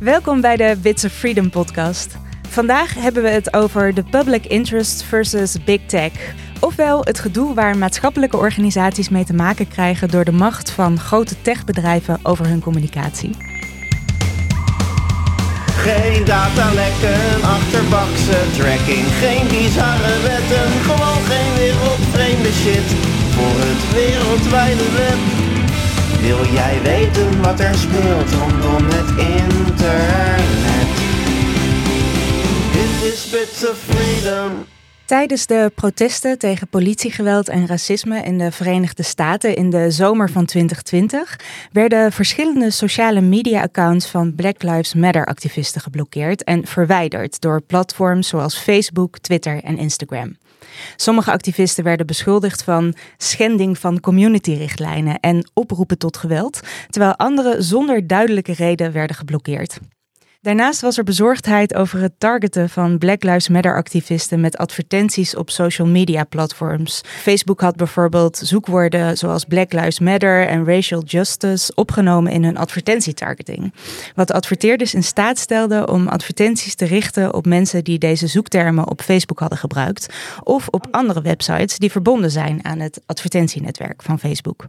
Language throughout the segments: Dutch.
Welkom bij de Bits of Freedom podcast. Vandaag hebben we het over de public interest versus big tech. Ofwel het gedoe waar maatschappelijke organisaties mee te maken krijgen door de macht van grote techbedrijven over hun communicatie. Geen datalekken, achterbakse tracking, geen bizarre wetten, gewoon geen wereldvreemde shit voor het wereldwijde web. Wil jij weten wat er speelt rondom het internet? Dit is Bits of Freedom. Tijdens de protesten tegen politiegeweld en racisme in de Verenigde Staten in de zomer van 2020 werden verschillende sociale media-accounts van Black Lives Matter-activisten geblokkeerd en verwijderd door platforms zoals Facebook, Twitter en Instagram. Sommige activisten werden beschuldigd van schending van community-richtlijnen en oproepen tot geweld, terwijl anderen zonder duidelijke reden werden geblokkeerd. Daarnaast was er bezorgdheid over het targeten van Black Lives Matter-activisten met advertenties op social media platforms. Facebook had bijvoorbeeld zoekwoorden zoals Black Lives Matter en Racial Justice opgenomen in hun advertentietargeting. Wat de adverteerders in staat stelde om advertenties te richten op mensen die deze zoektermen op Facebook hadden gebruikt of op andere websites die verbonden zijn aan het advertentienetwerk van Facebook.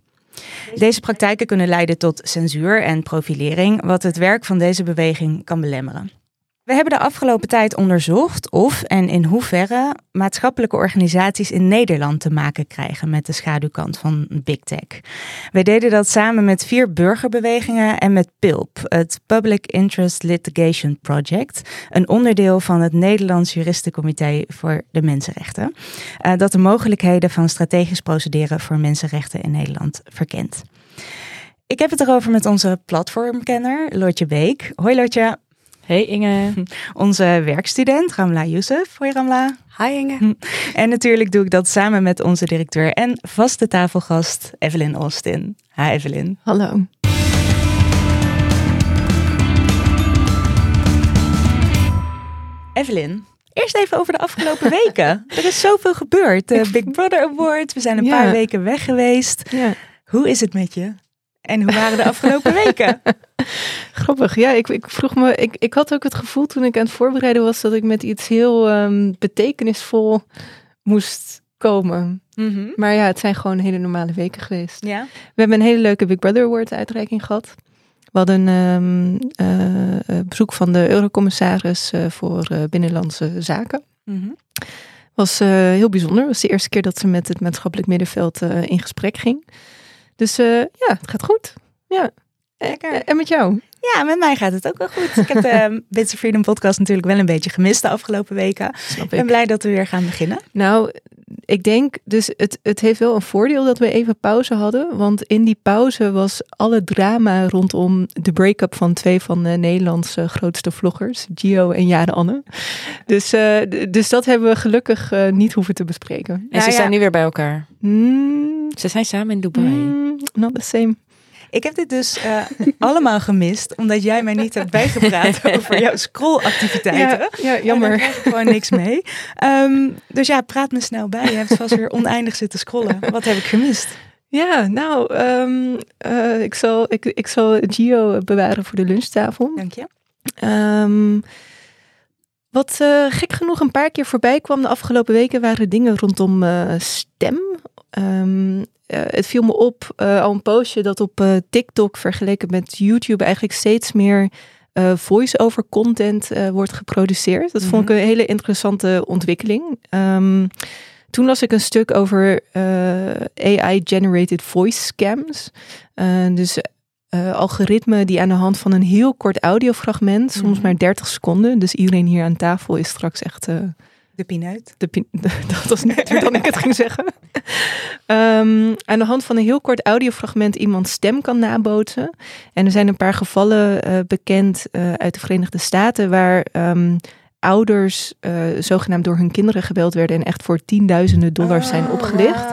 Deze praktijken kunnen leiden tot censuur en profilering, wat het werk van deze beweging kan belemmeren. We hebben de afgelopen tijd onderzocht of en in hoeverre maatschappelijke organisaties in Nederland te maken krijgen met de schaduwkant van Big Tech. Wij deden dat samen met vier burgerbewegingen en met PILP, het Public Interest Litigation Project, een onderdeel van het Nederlands Juristencomité voor de Mensenrechten, eh, dat de mogelijkheden van strategisch procederen voor mensenrechten in Nederland verkent. Ik heb het erover met onze platformkenner, Lotje Beek. Hoi Lotje. Hey Inge. Onze werkstudent Ramla Youssef. Hoi Ramla. Hi Inge. En natuurlijk doe ik dat samen met onze directeur en vaste tafelgast Evelyn Austin. Hi Evelyn. Hallo. Evelyn, eerst even over de afgelopen weken. Er is zoveel gebeurd. De Big Brother Award, we zijn een Ja. paar weken weg geweest. Ja. Hoe is het met je? En hoe waren de afgelopen weken? Grappig. Ja, ik, ik vroeg me, ik, ik had ook het gevoel toen ik aan het voorbereiden was dat ik met iets heel ehm, betekenisvol moest komen. Mhm. Maar ja, het zijn gewoon hele normale weken geweest. Ja. We hebben een hele leuke Big Brother Award uitreiking gehad. We hadden een eh, bezoek van de Eurocommissaris eh, voor Binnenlandse Zaken. Mhm. was heel bijzonder. Het was de eerste keer dat ze met het maatschappelijk middenveld in gesprek ging. Dus ja, het gaat goed. Ja. Lekker. En, met jou? Ja, met mij gaat het ook wel goed. Ik heb de Bits of Freedom podcast natuurlijk wel een beetje gemist de afgelopen weken. Snap Ik ben blij dat we weer gaan beginnen. Nou, ik denk dus het, het heeft wel een voordeel dat we even pauze hadden. Want in die pauze was alle drama rondom de break-up van twee van de Nederlandse grootste vloggers, Gio en Jade Anne. Dus, eh, dus dat hebben we gelukkig eh, niet hoeven te bespreken. En Nou ze ja. zijn nu weer bij elkaar. Mm, Ze zijn samen in Dubai. mm, not the same. Ik heb dit dus eh, allemaal gemist, omdat jij mij niet hebt bijgepraat over jouw scrollactiviteiten. Ja, ja, jammer. daar krijg ik gewoon niks mee. Ehm, dus ja, praat me snel bij. Je hebt vast weer oneindig zitten scrollen. Wat heb ik gemist? Ja, nou, ehm, eh, ik, zal, ik, ik zal Gio bewaren voor de lunchtafel. Dank je. Ehm, wat eh, gek genoeg een paar keer voorbij kwam de afgelopen weken waren dingen rondom stem. Het viel me op, eh, al een postje, dat op eh, TikTok vergeleken met YouTube eigenlijk steeds meer eh, voice-over content eh, wordt geproduceerd. Dat vond ik een hele interessante ontwikkeling. Ehm, toen las ik een stuk over eh, AI-generated voice scams. Eh, dus eh, algoritmen die aan de hand van een heel kort audiofragment, soms Mhm. maar 30 seconden. Dus iedereen hier aan tafel is straks echt eh, De pineut. de pin- dat was netter dan ik het ging zeggen. Ehm, aan de hand van een heel kort audiofragment iemand stem kan nabootsen. En er zijn een paar gevallen eh, bekend eh, uit de Verenigde Staten waar ehm, ouders eh, zogenaamd door hun kinderen gebeld werden en echt voor tienduizenden dollars zijn Oh, opgelicht.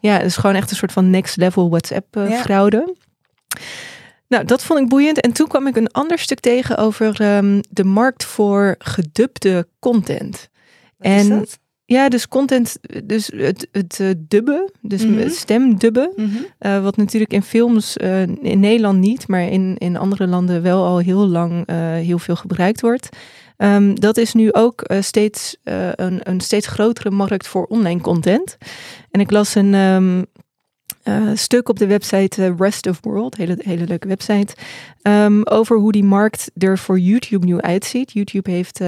Ja, is gewoon echt een soort van next level WhatsApp Ja. fraude. Nou, dat vond ik boeiend. En toen kwam ik een ander stuk tegen over ehm, de markt voor gedubde content. En- dat? Ja, dus content, dus het, het eh, dubben, dus Mhm. het stemdubben. eh, wat natuurlijk in films eh, in Nederland niet, maar in, in andere landen wel al heel lang heel veel gebruikt wordt. Ehm, dat is nu ook steeds een, een steeds grotere markt voor online content. En ik las een ehm, eh, stuk op de website Rest of World, hele, hele leuke website, ehm, over hoe die markt er voor YouTube nu uitziet. YouTube heeft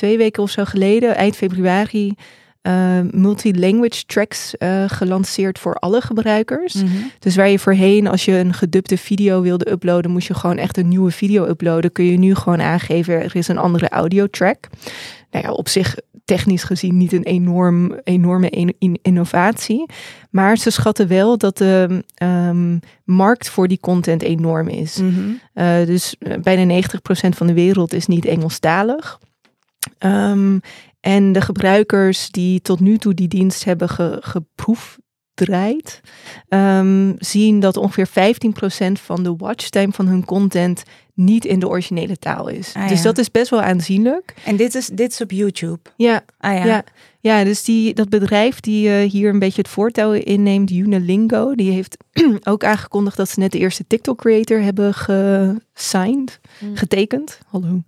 twee weken of zo geleden, eind februari, eh, multi-language tracks eh, gelanceerd voor alle gebruikers. Mhm. Dus waar je voorheen, als je een gedubte video wilde uploaden, moest je gewoon echt een nieuwe video uploaden. Kun je nu gewoon aangeven, er is een andere audiotrack. Nou ja, op zich technisch gezien niet een enorm, enorme in- in- innovatie. Maar ze schatten wel dat de ehm, markt voor die content enorm is. Mhm. Eh, dus bijna 90% van de wereld is niet Engelstalig. Ehm, en de gebruikers die tot nu toe die dienst hebben ge, geproefdraaid, ehm, zien dat ongeveer 15% van de watchtime van hun content niet in de originele taal is. Ah, dus dat is best wel aanzienlijk. En dit is, dit is op YouTube. Ja, Ah ja. ja. ja. dus die, dat bedrijf die eh, hier een beetje het voortouw inneemt, Unilingo, die heeft ook aangekondigd dat ze net de eerste TikTok-creator hebben gesigned, Hmm. getekend. Hallo.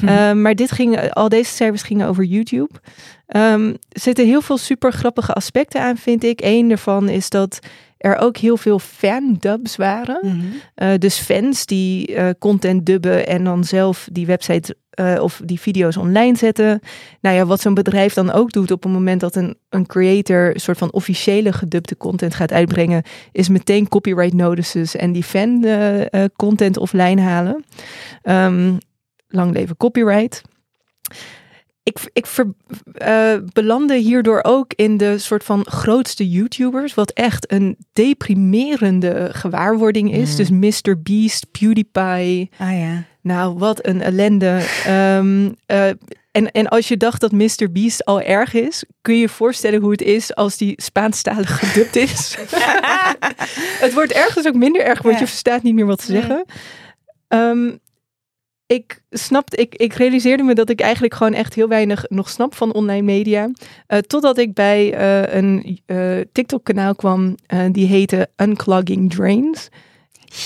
Hm. Ehm, maar dit ging, al deze cijfers gingen over YouTube. Ehm, er zitten heel veel super grappige aspecten aan, vind ik. Eén daarvan is dat er ook heel veel fan-dubs waren. Mhm. Eh, dus fans die eh, content dubben en dan zelf die website eh, of die video's online zetten. Nou ja, wat zo'n bedrijf dan ook doet op het moment dat een, een creator een soort van officiële gedubte content gaat uitbrengen, is meteen copyright notices en die fan content offline halen. Ehm, lang leven copyright. Ik, ik ver, eh, belandde hierdoor ook in de soort van grootste YouTubers, wat echt een deprimerende gewaarwording is. Mm. Dus Mr. Beast, PewDiePie, Ah ja. nou wat een ellende. Ehm, eh, en, en als je dacht dat Mr. Beast al erg is, kun je je voorstellen hoe het is als die Spaanstalig gedubt is. het wordt ergens ook minder erg, want Ja. je verstaat niet meer wat ze zeggen. Ehm, ik snapte, ik, ik realiseerde me dat ik eigenlijk gewoon echt heel weinig nog snap van online media. Eh, totdat ik bij eh, een eh, TikTok-kanaal kwam, eh, die heette Unclogging Drains.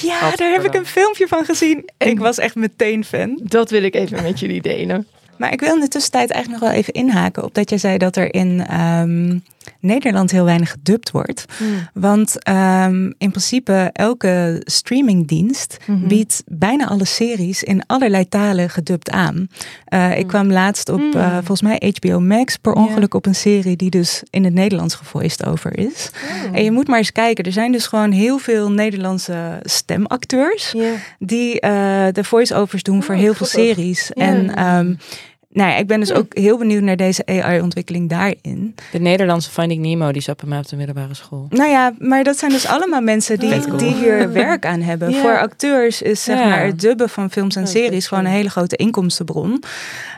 Ja, daar heb ik een filmpje van gezien. En- Ik was echt meteen fan. Dat wil ik even met jullie delen. Maar ik wil in de tussentijd eigenlijk nog wel even inhaken op dat jij zei dat er in ehm, Nederland heel weinig gedubt wordt. Want ehm, in principe elke streamingdienst Mhm. biedt bijna alle series in allerlei talen gedubt aan. Eh, ik kwam laatst op, Mm. eh, volgens mij HBO Max, per ongeluk op een serie die dus in het Nederlands gevoiced over is. En je moet maar eens kijken, er zijn dus gewoon heel veel Nederlandse stemacteurs die eh, de voice-overs doen voor Oh, heel veel series. En ehm, nou ja, ik ben dus ook heel benieuwd naar deze AI-ontwikkeling daarin. De Nederlandse Finding Nemo, die zat bij mij op de middelbare school. Nou ja, maar dat zijn dus allemaal mensen die, cool. die hier werk aan hebben. Voor acteurs is zeg maar het dubben van films en Oh, series gewoon een hele grote inkomstenbron.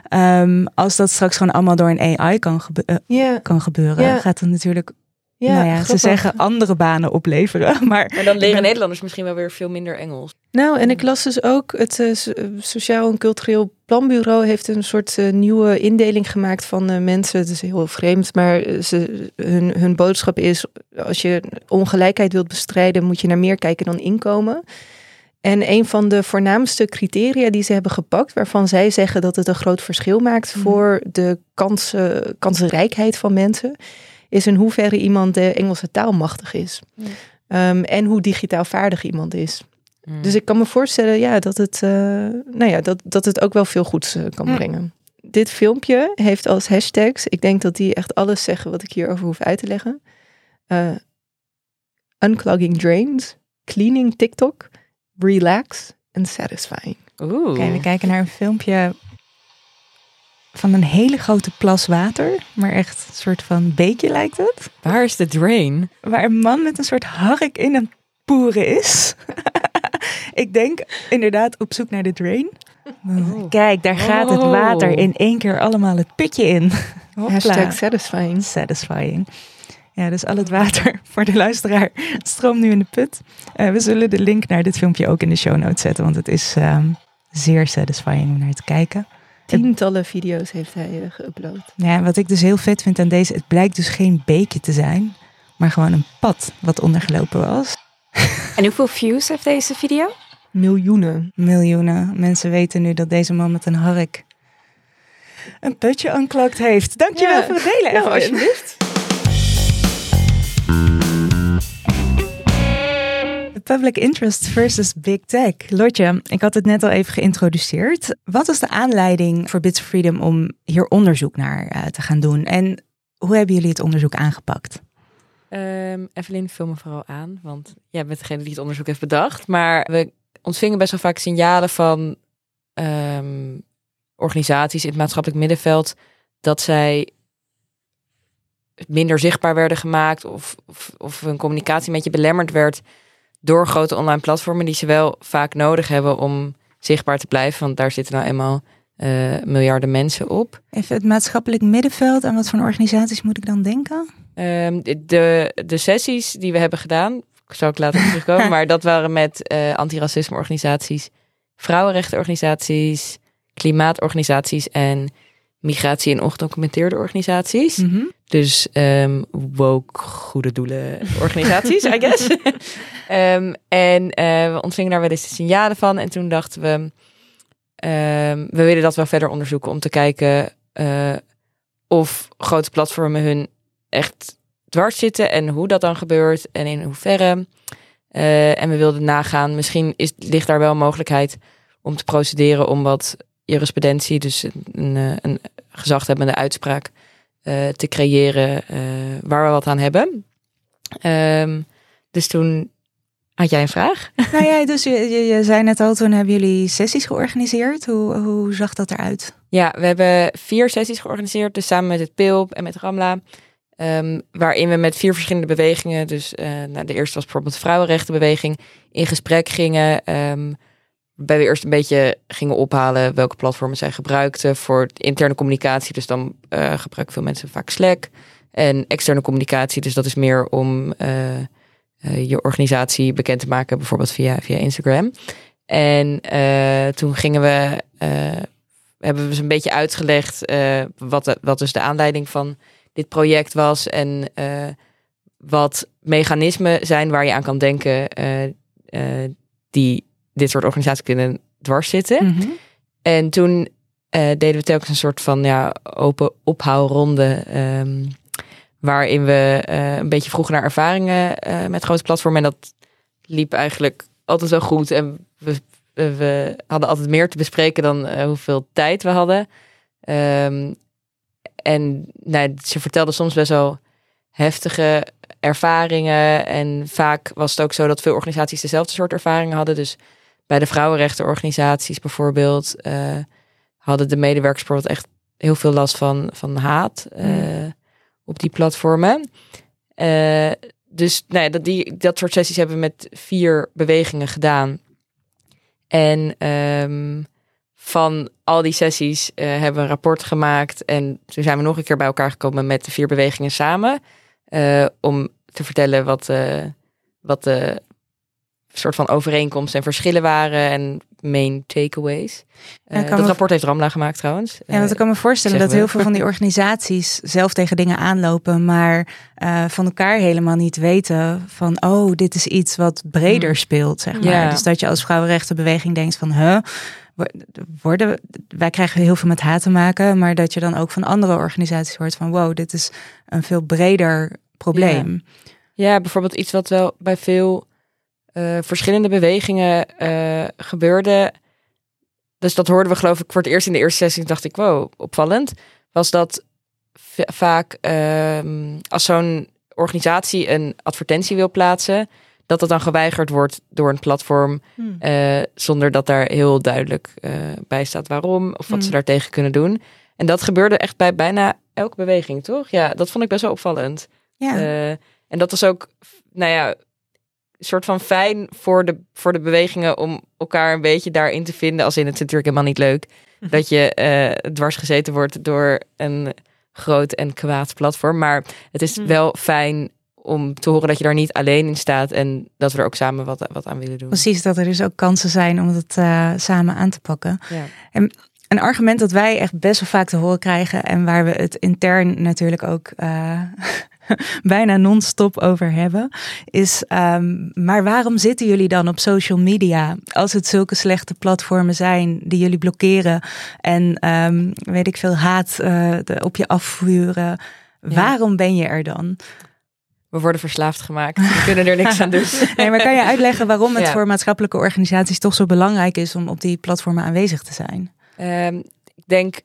Ehm, als dat straks gewoon allemaal door een AI kan, gebe- eh, kan gebeuren, gaat het natuurlijk, ja, nou ja, ze zeggen andere banen opleveren. Maar Maar dan leren ben- Nederlanders misschien wel weer veel minder Engels. Nou, en ik las dus ook, het eh, So- Sociaal en Cultureel Planbureau heeft een soort eh, nieuwe indeling gemaakt van eh, mensen. Het is heel vreemd, maar eh, ze, hun, hun boodschap is, als je ongelijkheid wilt bestrijden, moet je naar meer kijken dan inkomen. En een van de voornaamste criteria die ze hebben gepakt, waarvan zij zeggen dat het een groot verschil maakt Mhm. voor de kansen, kansenrijkheid van mensen, is in hoeverre iemand de Engelse taal machtig is. Mhm. Ehm, en hoe digitaal vaardig iemand is. Hmm. Dus ik kan me voorstellen ja, dat, het, eh, nou ja, dat, dat het ook wel veel goeds eh, kan Mm. brengen. Dit filmpje heeft als hashtags, ik denk dat die echt alles zeggen wat ik hierover hoef uit te leggen. Eh, unclogging drains, cleaning TikTok, relax en satisfying. Oeh. Oké, we kijken naar een filmpje van een hele grote plas water. Maar echt een soort van beekje lijkt het. Waar is de drain? Waar een man met een soort hark in een poeren is. Ik denk inderdaad op zoek naar de drain. Oh. Kijk, daar gaat het Oh. water in één keer allemaal het putje in. Hopla. Hashtag satisfying. Satisfying. Ja, dus al het water voor de luisteraar stroomt nu in de put. Eh, we zullen de link naar dit filmpje ook in de show notes zetten, want het is ehm, zeer satisfying om naar te kijken. Tientallen video's heeft hij eh, geüpload. Ja, wat ik dus heel vet vind aan deze, het blijkt dus geen beekje te zijn, maar gewoon een pad wat ondergelopen was. En hoeveel views heeft deze video? Miljoenen. Miljoenen mensen weten nu dat deze man met een hark een putje aanklakt heeft. Dankjewel Ja. voor het delen, Nou, alsjeblieft. Public interest versus big tech. Lotje, ik had het net al even geïntroduceerd. Wat was de aanleiding voor Bits Freedom om hier onderzoek naar eh, te gaan doen? En hoe hebben jullie het onderzoek aangepakt? Ehm Evelyn, vul me vooral aan, want jij bent degene die het onderzoek heeft bedacht. Maar we ontvingen best wel vaak signalen van ehm, organisaties in het maatschappelijk middenveld dat zij minder zichtbaar werden gemaakt of, of, of hun communicatie een beetje belemmerd werd door grote online platformen die ze wel vaak nodig hebben om zichtbaar te blijven. Want daar zitten nou eenmaal eh, miljarden mensen op. Even het maatschappelijk middenveld. Aan wat voor organisaties moet ik dan denken? Ehm, de- de, sessies die we hebben gedaan, zou ik later terugkomen, maar dat waren met eh antiracismeorganisaties, vrouwenrechtenorganisaties, klimaatorganisaties en migratie- en ongedocumenteerde organisaties. Mhm. Dus ehm woke, goede doelen organisaties, I guess. Ehm, en eh, we ontvingen daar wel eens de signalen van. En toen dachten we, ehm, we willen dat wel verder onderzoeken om te kijken eh, of grote platformen hun echt dwars zitten en hoe dat dan gebeurt en in hoeverre. Eh, en we wilden nagaan, misschien is, ligt daar wel een mogelijkheid om te procederen om wat jurisprudentie, dus een, een, eh, gezaghebbende uitspraak, eh, te creëren eh, waar we wat aan hebben. Ehm, dus toen had jij een vraag? nou ja, dus je, je, je zei net al, toen hebben jullie sessies georganiseerd. Hoe, hoe zag dat eruit? Ja, we hebben vier sessies georganiseerd, dus samen met het PILP en met Ramla. ehm, waarin we met vier verschillende bewegingen, dus eh, nou, de eerste was bijvoorbeeld de Vrouwenrechtenbeweging, in gesprek gingen. ehm, waarbij we eerst een beetje gingen ophalen welke platformen zij gebruikten voor interne communicatie. Dus dan eh, gebruiken veel mensen vaak Slack. En externe communicatie, dus dat is meer om eh, eh, je organisatie bekend te maken, bijvoorbeeld via, via Instagram. En toen gingen we hebben we ze een beetje uitgelegd wat, wat dus de aanleiding van dit project was en wat mechanismen zijn waar je aan kan denken die dit soort organisaties kunnen dwars zitten. Mhm. En toen eh, deden we telkens een soort van ja, open ophaalronde. ehm, waarin we eh, een beetje vroegen naar ervaringen eh, met grote platformen. En dat liep eigenlijk altijd wel goed. En we, we, hadden altijd meer te bespreken dan hoeveel tijd we hadden. Ehm, en nou, ze vertelde soms best wel heftige ervaringen. En vaak was het ook zo dat veel organisaties dezelfde soort ervaringen hadden. Dus bij de vrouwenrechtenorganisaties bijvoorbeeld eh, hadden de medewerkers bijvoorbeeld echt heel veel last van, van haat eh, op die platformen. Eh, dus nou ja, dat, die, dat soort sessies hebben we met vier bewegingen gedaan. En ehm, van al die sessies hebben we een rapport gemaakt. En toen zijn we nog een keer bij elkaar gekomen met de vier bewegingen samen. om te vertellen wat, wat de soort van overeenkomsten en verschillen waren. En main takeaways. Ja, Eh, kan dat rapport heeft Ramla gemaakt trouwens. Ja, want ik kan me voorstellen dat heel veel van die organisaties zelf tegen dingen aanlopen, maar eh, van elkaar helemaal niet weten van, oh, dit is iets wat breder Hmm. speelt, zeg maar. Ja. Dus dat je als vrouwenrechtenbeweging denkt van, huh, wo- worden, wij krijgen heel veel met haat te maken, maar dat je dan ook van andere organisaties hoort van, wow, dit is een veel breder probleem. Ja, bijvoorbeeld iets wat wel bij veel eh, verschillende bewegingen eh, gebeurde. Dus dat hoorden we geloof ik voor het eerst in de eerste sessie. dacht ik, wow, opvallend. Was dat vaak ehm, als zo'n organisatie een advertentie wil plaatsen... dat dat dan geweigerd wordt door een platform... Hmm. eh, zonder dat daar heel duidelijk bij staat waarom... of wat ze Hmm. daartegen kunnen doen. En dat gebeurde echt bij bijna elke beweging, toch? Ja, dat vond ik best wel opvallend. Ja. En dat was ook, nou ja, soort van fijn voor de, voor de bewegingen om elkaar een beetje daarin te vinden. Als in het is natuurlijk helemaal niet leuk dat je eh, dwars gezeten wordt door een groot en kwaad platform. Maar het is Hmm. wel fijn om te horen dat je daar niet alleen in staat en dat we er ook samen wat, wat aan willen doen. Precies, dat er dus ook kansen zijn om het eh, samen aan te pakken. Ja. een argument dat wij echt best wel vaak te horen krijgen en waar we het intern natuurlijk ook uh, bijna non-stop over hebben, is: um, maar waarom zitten jullie dan op social media als het zulke slechte platformen zijn die jullie blokkeren en um, weet ik veel haat uh, op je afvuren? Waarom ben je er dan? We worden verslaafd gemaakt. We kunnen er niks aan doen. Nee, maar kan je uitleggen waarom het voor maatschappelijke organisaties toch zo belangrijk is om op die platformen aanwezig te zijn? Um, ik denk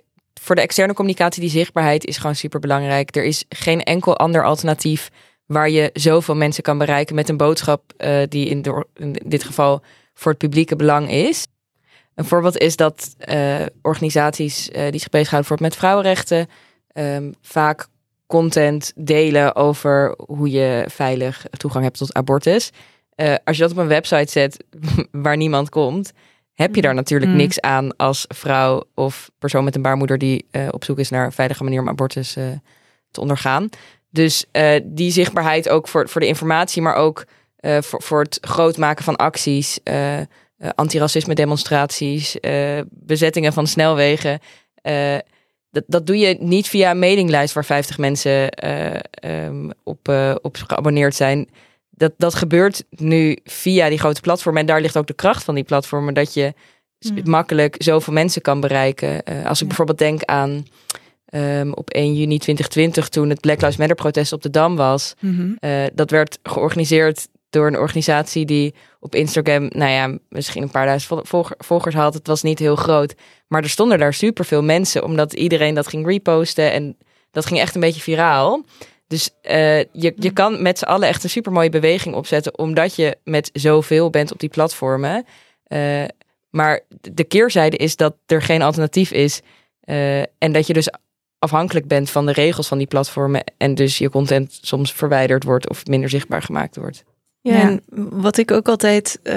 voor de externe communicatie, die zichtbaarheid is gewoon super belangrijk. Er is geen enkel ander alternatief waar je zoveel mensen kan bereiken met een boodschap uh, die in, dit geval voor het publieke belang is. Een voorbeeld is dat uh, organisaties uh, die zich bezighouden met vrouwenrechten um, vaak content delen over hoe je veilig toegang hebt tot abortus. als je dat op een website zet waar niemand komt, heb je daar natuurlijk mm. niks aan als vrouw of persoon met een baarmoeder die uh, op zoek is naar een veilige manier om abortus uh, te ondergaan. Dus uh, die zichtbaarheid ook voor, voor de informatie, maar ook voor, voor het groot maken van acties, antiracisme demonstraties, bezettingen van snelwegen. dat, dat doe je niet via een mailinglijst waar 50 mensen um, op, op geabonneerd zijn dat, dat gebeurt nu via die grote platformen. En daar ligt ook de kracht van die platformen. Dat je mm. makkelijk zoveel mensen kan bereiken. Uh, als ik bijvoorbeeld denk aan um, op 1 juni 2020, toen het Black Lives Matter protest op de Dam was. Mm -hmm. uh, dat werd georganiseerd door een organisatie die op Instagram, nou ja, misschien een paar duizend volgers had. Het was niet heel groot. Maar er stonden daar superveel mensen, omdat iedereen dat ging reposten. En dat ging echt een beetje viraal. Dus uh, je, je mm. kan met z'n allen echt een supermooie beweging opzetten, omdat je met zoveel bent op die platformen. Uh, maar de keerzijde is dat er geen alternatief is. Uh, en dat je dus afhankelijk bent van de regels van die platformen. En dus je content soms verwijderd wordt of minder zichtbaar gemaakt wordt. Ja, en wat ik ook altijd, uh,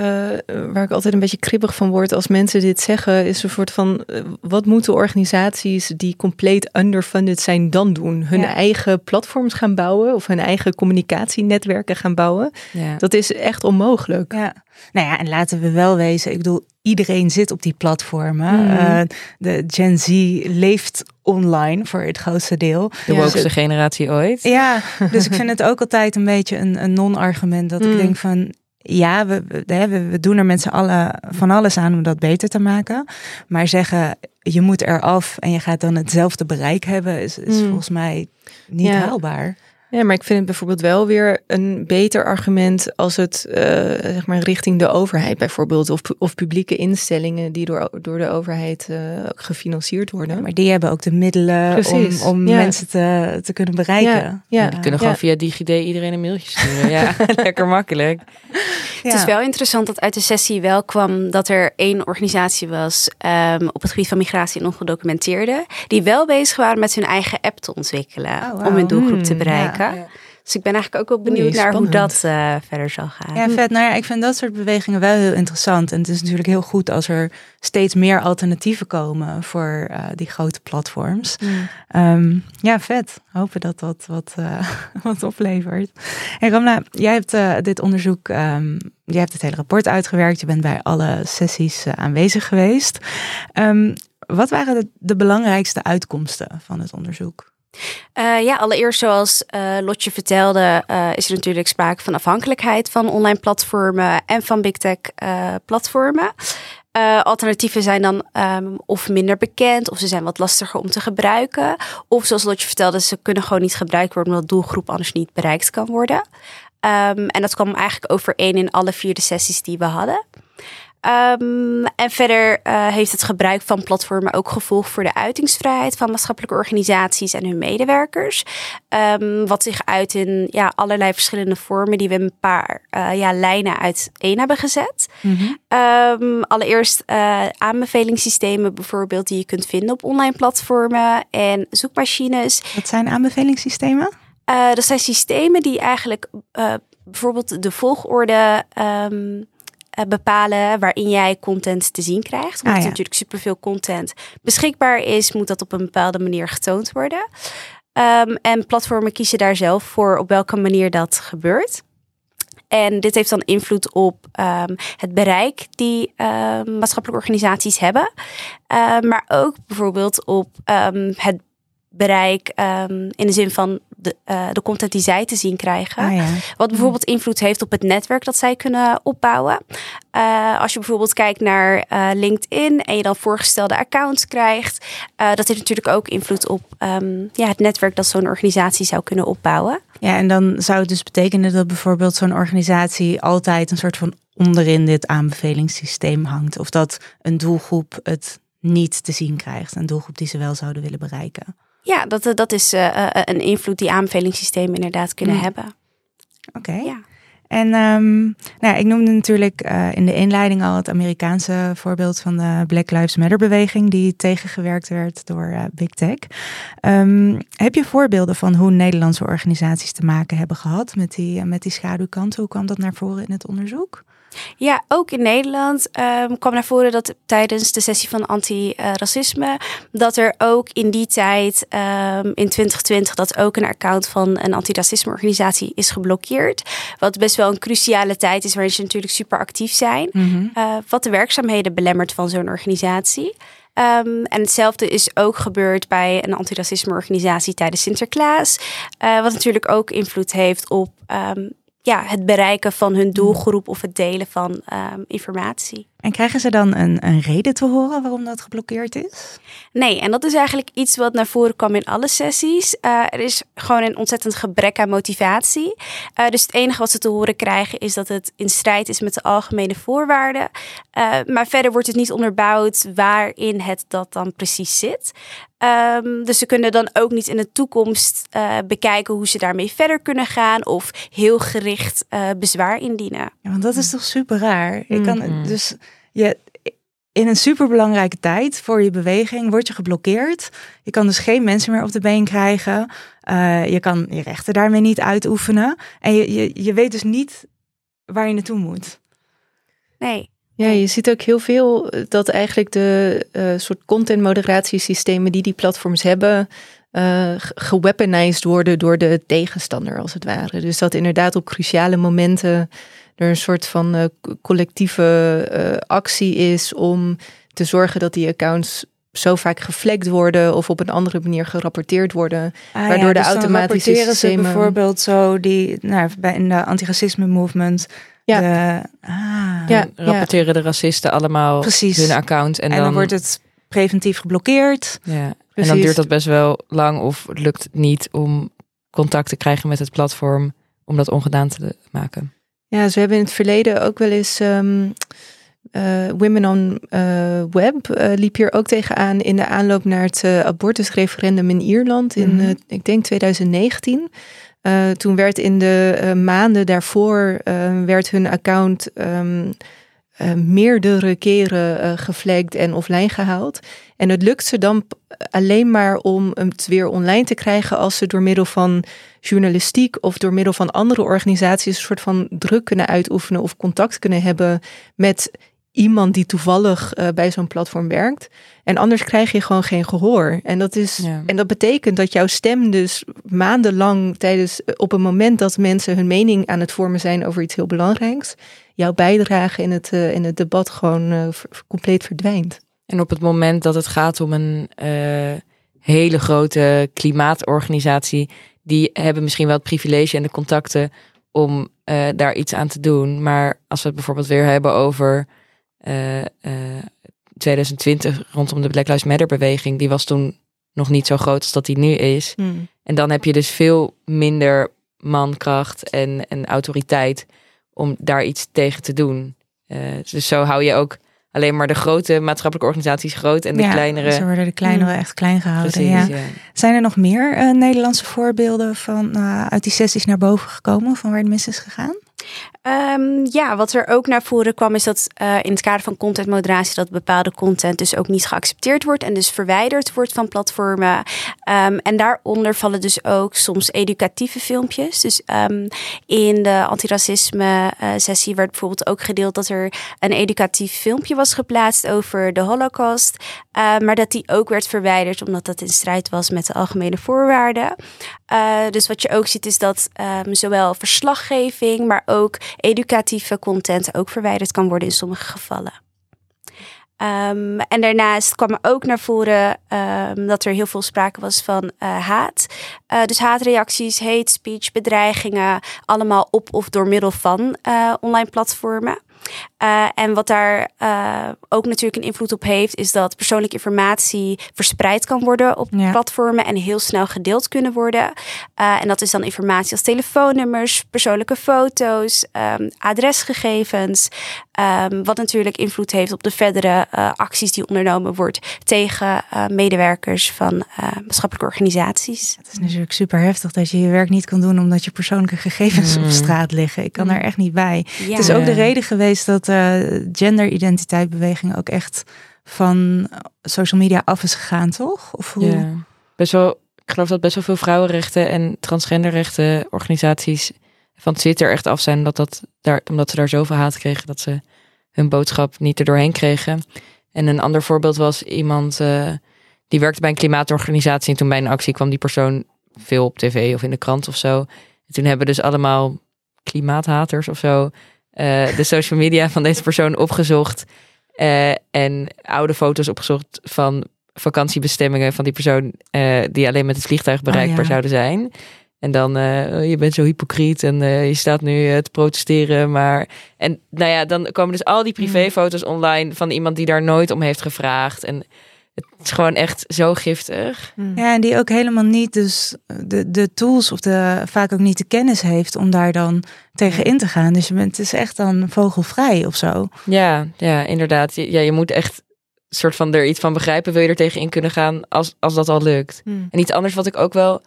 waar ik altijd een beetje kribbig van word als mensen dit zeggen, is een soort van, uh, wat moeten organisaties die compleet underfunded zijn dan doen? Hun ja. eigen platforms gaan bouwen of hun eigen communicatienetwerken gaan bouwen? Ja. Dat is echt onmogelijk. Ja. Nou ja, en laten we wel wezen, ik bedoel, iedereen zit op die platformen. Mm. Uh, de Gen Z leeft online voor het grootste deel. De ja. wokeste generatie ooit. Ja, dus ik vind het ook altijd een beetje een, een non-argument dat mm. ik denk van ja, we, we, we doen er met z'n allen van alles aan om dat beter te maken. Maar zeggen, je moet eraf en je gaat dan hetzelfde bereik hebben, is, is mm. volgens mij niet ja. haalbaar. Ja, maar ik vind het bijvoorbeeld wel weer een beter argument als het uh, zeg maar richting de overheid bijvoorbeeld, of, of publieke instellingen die door, door de overheid uh, gefinancierd worden. Ja, maar die hebben ook de middelen Precies. om, om ja. mensen te, te kunnen bereiken. Ja, ja. die kunnen gewoon via DigiD iedereen een mailtje sturen. ja, lekker makkelijk. Het is wel interessant dat uit de sessie wel kwam dat er één organisatie was um, op het gebied van migratie en ongedocumenteerde, die wel bezig waren met hun eigen app te ontwikkelen oh, wow. om hun doelgroep te bereiken. Ja. Dus ik ben eigenlijk ook wel benieuwd naar hoe dat uh, verder zal gaan. Ja, vet. Nou ja, ik vind dat soort bewegingen wel heel interessant. En het is natuurlijk heel goed als er steeds meer alternatieven komen voor uh, die grote platforms. Mm. Um, ja, vet. Hopen dat dat wat, uh, wat oplevert. En Ramla, jij hebt dit onderzoek, um, jij hebt het hele rapport uitgewerkt. Je bent bij alle sessies aanwezig geweest. Um, wat waren de, de belangrijkste uitkomsten van het onderzoek? Uh, ja, allereerst zoals uh, Lotje vertelde, uh, is er natuurlijk sprake van afhankelijkheid van online platformen en van big tech platformen. alternatieven zijn dan um, of minder bekend, of ze zijn wat lastiger om te gebruiken. Of zoals Lotje vertelde, ze kunnen gewoon niet gebruikt worden omdat de doelgroep anders niet bereikt kan worden. Um, en dat kwam eigenlijk overeen in alle vier de sessies die we hadden. Um, en verder uh, heeft het gebruik van platformen ook gevolg voor de uitingsvrijheid van maatschappelijke organisaties en hun medewerkers. Um, wat zich uit in ja, allerlei verschillende vormen die we een paar uh, ja, lijnen uiteen hebben gezet. Mm -hmm. um, allereerst uh, aanbevelingssystemen bijvoorbeeld die je kunt vinden op online platformen en zoekmachines. Wat zijn aanbevelingssystemen? dat zijn systemen die eigenlijk bijvoorbeeld de volgorde bepalen waarin jij content te zien krijgt. Omdat ah, ja. natuurlijk superveel content beschikbaar is, moet dat op een bepaalde manier getoond worden. Um, en platformen kiezen daar zelf voor op welke manier dat gebeurt. En dit heeft dan invloed op ehm, het bereik die ehm, maatschappelijke organisaties hebben. Ehm, maar ook bijvoorbeeld op ehm, het bereik ehm, in de zin van de, eh, de content die zij te zien krijgen. Ah, ja. Wat bijvoorbeeld invloed heeft op het netwerk dat zij kunnen opbouwen. Eh, als je bijvoorbeeld kijkt naar eh, LinkedIn en je dan voorgestelde accounts krijgt, dat heeft natuurlijk ook invloed op ehm, ja, het netwerk dat zo'n organisatie zou kunnen opbouwen. ja, en dan zou het dus betekenen dat bijvoorbeeld zo'n organisatie altijd een soort van onderin dit aanbevelingssysteem hangt. Of dat een doelgroep het niet te zien krijgt. Een doelgroep die ze wel zouden willen bereiken. Ja, dat, eh, dat is eh, eh, een invloed die aanbevelingssystemen inderdaad kunnen Mm. hebben. Oké. Ja. En ehm, nou, ja, ik noemde natuurlijk in de inleiding al het Amerikaanse voorbeeld van de Black Lives Matter beweging, die tegengewerkt werd door Big Tech. Ehm, heb je voorbeelden van hoe Nederlandse organisaties te maken hebben gehad met die, met die schaduwkant? Hoe kwam dat naar voren in het onderzoek? Ja, ook in Nederland ehm, kwam naar voren dat tijdens de sessie van anti-racisme, dat er ook in die tijd, ehm, in 2020, dat ook een account van een antiracisme organisatie is geblokkeerd. Wat best wel een cruciale tijd is waarin ze natuurlijk super actief zijn. eh, wat de werkzaamheden belemmert van zo'n organisatie. Ehm, en hetzelfde is ook gebeurd bij een antiracisme organisatie tijdens Sinterklaas. eh, wat natuurlijk ook invloed heeft op ja, het bereiken van hun doelgroep of het delen van ehm, informatie. En krijgen ze dan een, een reden te horen waarom dat geblokkeerd is? Nee, en dat is eigenlijk iets wat naar voren kwam in alle sessies. Eh, er is gewoon een ontzettend gebrek aan motivatie. Eh, dus het enige wat ze te horen krijgen is dat het in strijd is met de algemene voorwaarden. Eh, maar verder wordt het niet onderbouwd waarin het dat dan precies zit. Ehm, dus ze kunnen dan ook niet in de toekomst eh, bekijken hoe ze daarmee verder kunnen gaan of heel gericht eh, bezwaar indienen. Ja, want dat is toch super raar. Je kan dus je in een superbelangrijke tijd voor je beweging word je geblokkeerd. Je kan dus geen mensen meer op de been krijgen. Eh, je kan je rechten daarmee niet uitoefenen. En je, je, je weet dus niet waar je naartoe moet. Nee. Ja, je ziet ook heel veel dat eigenlijk de eh, soort content moderatiesystemen die die platforms hebben, eh geweaponized worden door de tegenstander als het ware. Dus dat inderdaad op cruciale momenten er een soort van eh, co- collectieve eh, actie is om te zorgen dat die accounts zo vaak geflekt worden of op een andere manier gerapporteerd worden. Ah, Waardoor de dus dan automatische rapporteren ze systemen- bijvoorbeeld zo die, nou, bij in de antiracisme movement. Ja. De, ah, Ja, Dan rapporteren de racisten allemaal Precies. hun account. En, En, dan, wordt het preventief geblokkeerd. Ja. En Precies. dan duurt dat best wel lang of lukt het niet om contact te krijgen met het platform om dat ongedaan te maken. Ja, ze hebben in het verleden ook wel eens ehm, eh, Women on eh, Web eh, liep hier ook tegenaan in de aanloop naar het abortusreferendum in Ierland in, Mhm. ik denk 2019. Eh, toen werd in de maanden daarvoor werd hun account ehm, eh, meerdere keren geflagd en offline gehaald. En het lukt ze dan alleen maar om het weer online te krijgen als ze door middel van journalistiek of door middel van andere organisaties een soort van druk kunnen uitoefenen of contact kunnen hebben met iemand die toevallig eh, bij zo'n platform werkt. En anders krijg je gewoon geen gehoor. En dat, is, Ja. en dat betekent dat jouw stem dus maandenlang tijdens op een moment dat mensen hun mening aan het vormen zijn over iets heel belangrijks, jouw bijdrage in het, eh, in het debat gewoon eh, compleet verdwijnt. En op het moment dat het gaat om een eh, hele grote klimaatorganisatie, die hebben misschien wel het privilege en de contacten om eh, daar iets aan te doen. Maar als we het bijvoorbeeld weer hebben over eh, eh, 2020 rondom de Black Lives Matter beweging, die was toen nog niet zo groot als dat die nu is. En dan heb je dus veel minder mankracht en, en autoriteit om daar iets tegen te doen. Dus zo hou je ook alleen maar de grote maatschappelijke organisaties groot en de Ja, kleinere. Ze worden de kleinere echt klein gehouden. Precies, ja. ja. Zijn er nog meer eh, Nederlandse voorbeelden van eh, uit die sessies naar boven gekomen van waar het mis is gegaan? Ehm, ja, wat er ook naar voren kwam is dat eh, in het kader van contentmoderatie dat bepaalde content dus ook niet geaccepteerd wordt en dus verwijderd wordt van platformen. Ehm, en daaronder vallen dus ook soms educatieve filmpjes. Dus ehm, in de antiracisme eh, sessie werd bijvoorbeeld ook gedeeld dat er een educatief filmpje was geplaatst over de Holocaust, maar dat die ook werd verwijderd omdat dat in strijd was met de algemene voorwaarden. Eh, dus wat je ook ziet is dat zowel verslaggeving, maar ook educatieve content ook verwijderd kan worden in sommige gevallen. Ehm, en daarnaast kwam er ook naar voren ehm, dat er heel veel sprake was van uh, haat. Uh, dus haatreacties, hate speech, bedreigingen, allemaal op of door middel van uh, online platformen. Uh, en wat daar uh, ook natuurlijk een invloed op heeft, is dat persoonlijke informatie verspreid kan worden op ja. platformen en heel snel gedeeld kunnen worden. Uh, en dat is dan informatie als telefoonnummers, persoonlijke foto's, um, adresgegevens. Um, wat natuurlijk invloed heeft op de verdere acties die ondernomen wordt tegen medewerkers van maatschappelijke organisaties. Het is natuurlijk super heftig dat je je werk niet kan doen omdat je persoonlijke gegevens mm. op straat liggen. Ik kan mm. daar echt niet bij. Ja. Het is ook de reden geweest dat de genderidentiteitbeweging ook echt van social media af is gegaan, toch? Of hoe? Best wel. Ik geloof dat best wel veel vrouwenrechten en transgenderrechten organisaties van Twitter echt af zijn, dat dat daar, omdat ze daar zoveel haat kregen dat ze hun boodschap niet er doorheen kregen. En een ander voorbeeld was iemand uh, die werkte bij een klimaatorganisatie en toen bij een actie kwam die persoon veel op tv of in de krant of zo. En toen hebben dus allemaal klimaathaters of zo uh, de social media van deze persoon opgezocht. Uh, en oude foto's opgezocht van vakantiebestemmingen van die persoon uh, die alleen met het vliegtuig bereikbaar oh, ja. zouden zijn. En dan, uh, je bent zo hypocriet en je staat nu te protesteren. Maar, en nou ja, dan komen dus al die mm. privéfoto's online van iemand die daar nooit om heeft gevraagd. En het is gewoon echt zo giftig. Hmm. Ja, en die ook helemaal niet dus de, de tools of de, vaak ook niet de kennis heeft om daar dan tegen in te gaan. Dus je bent, het is echt dan vogelvrij of zo. Ja, ja, inderdaad. Ja, je moet echt soort van er iets van begrijpen. Wil je er tegen in kunnen gaan als, als dat al lukt. Hmm. En iets anders wat ik ook wel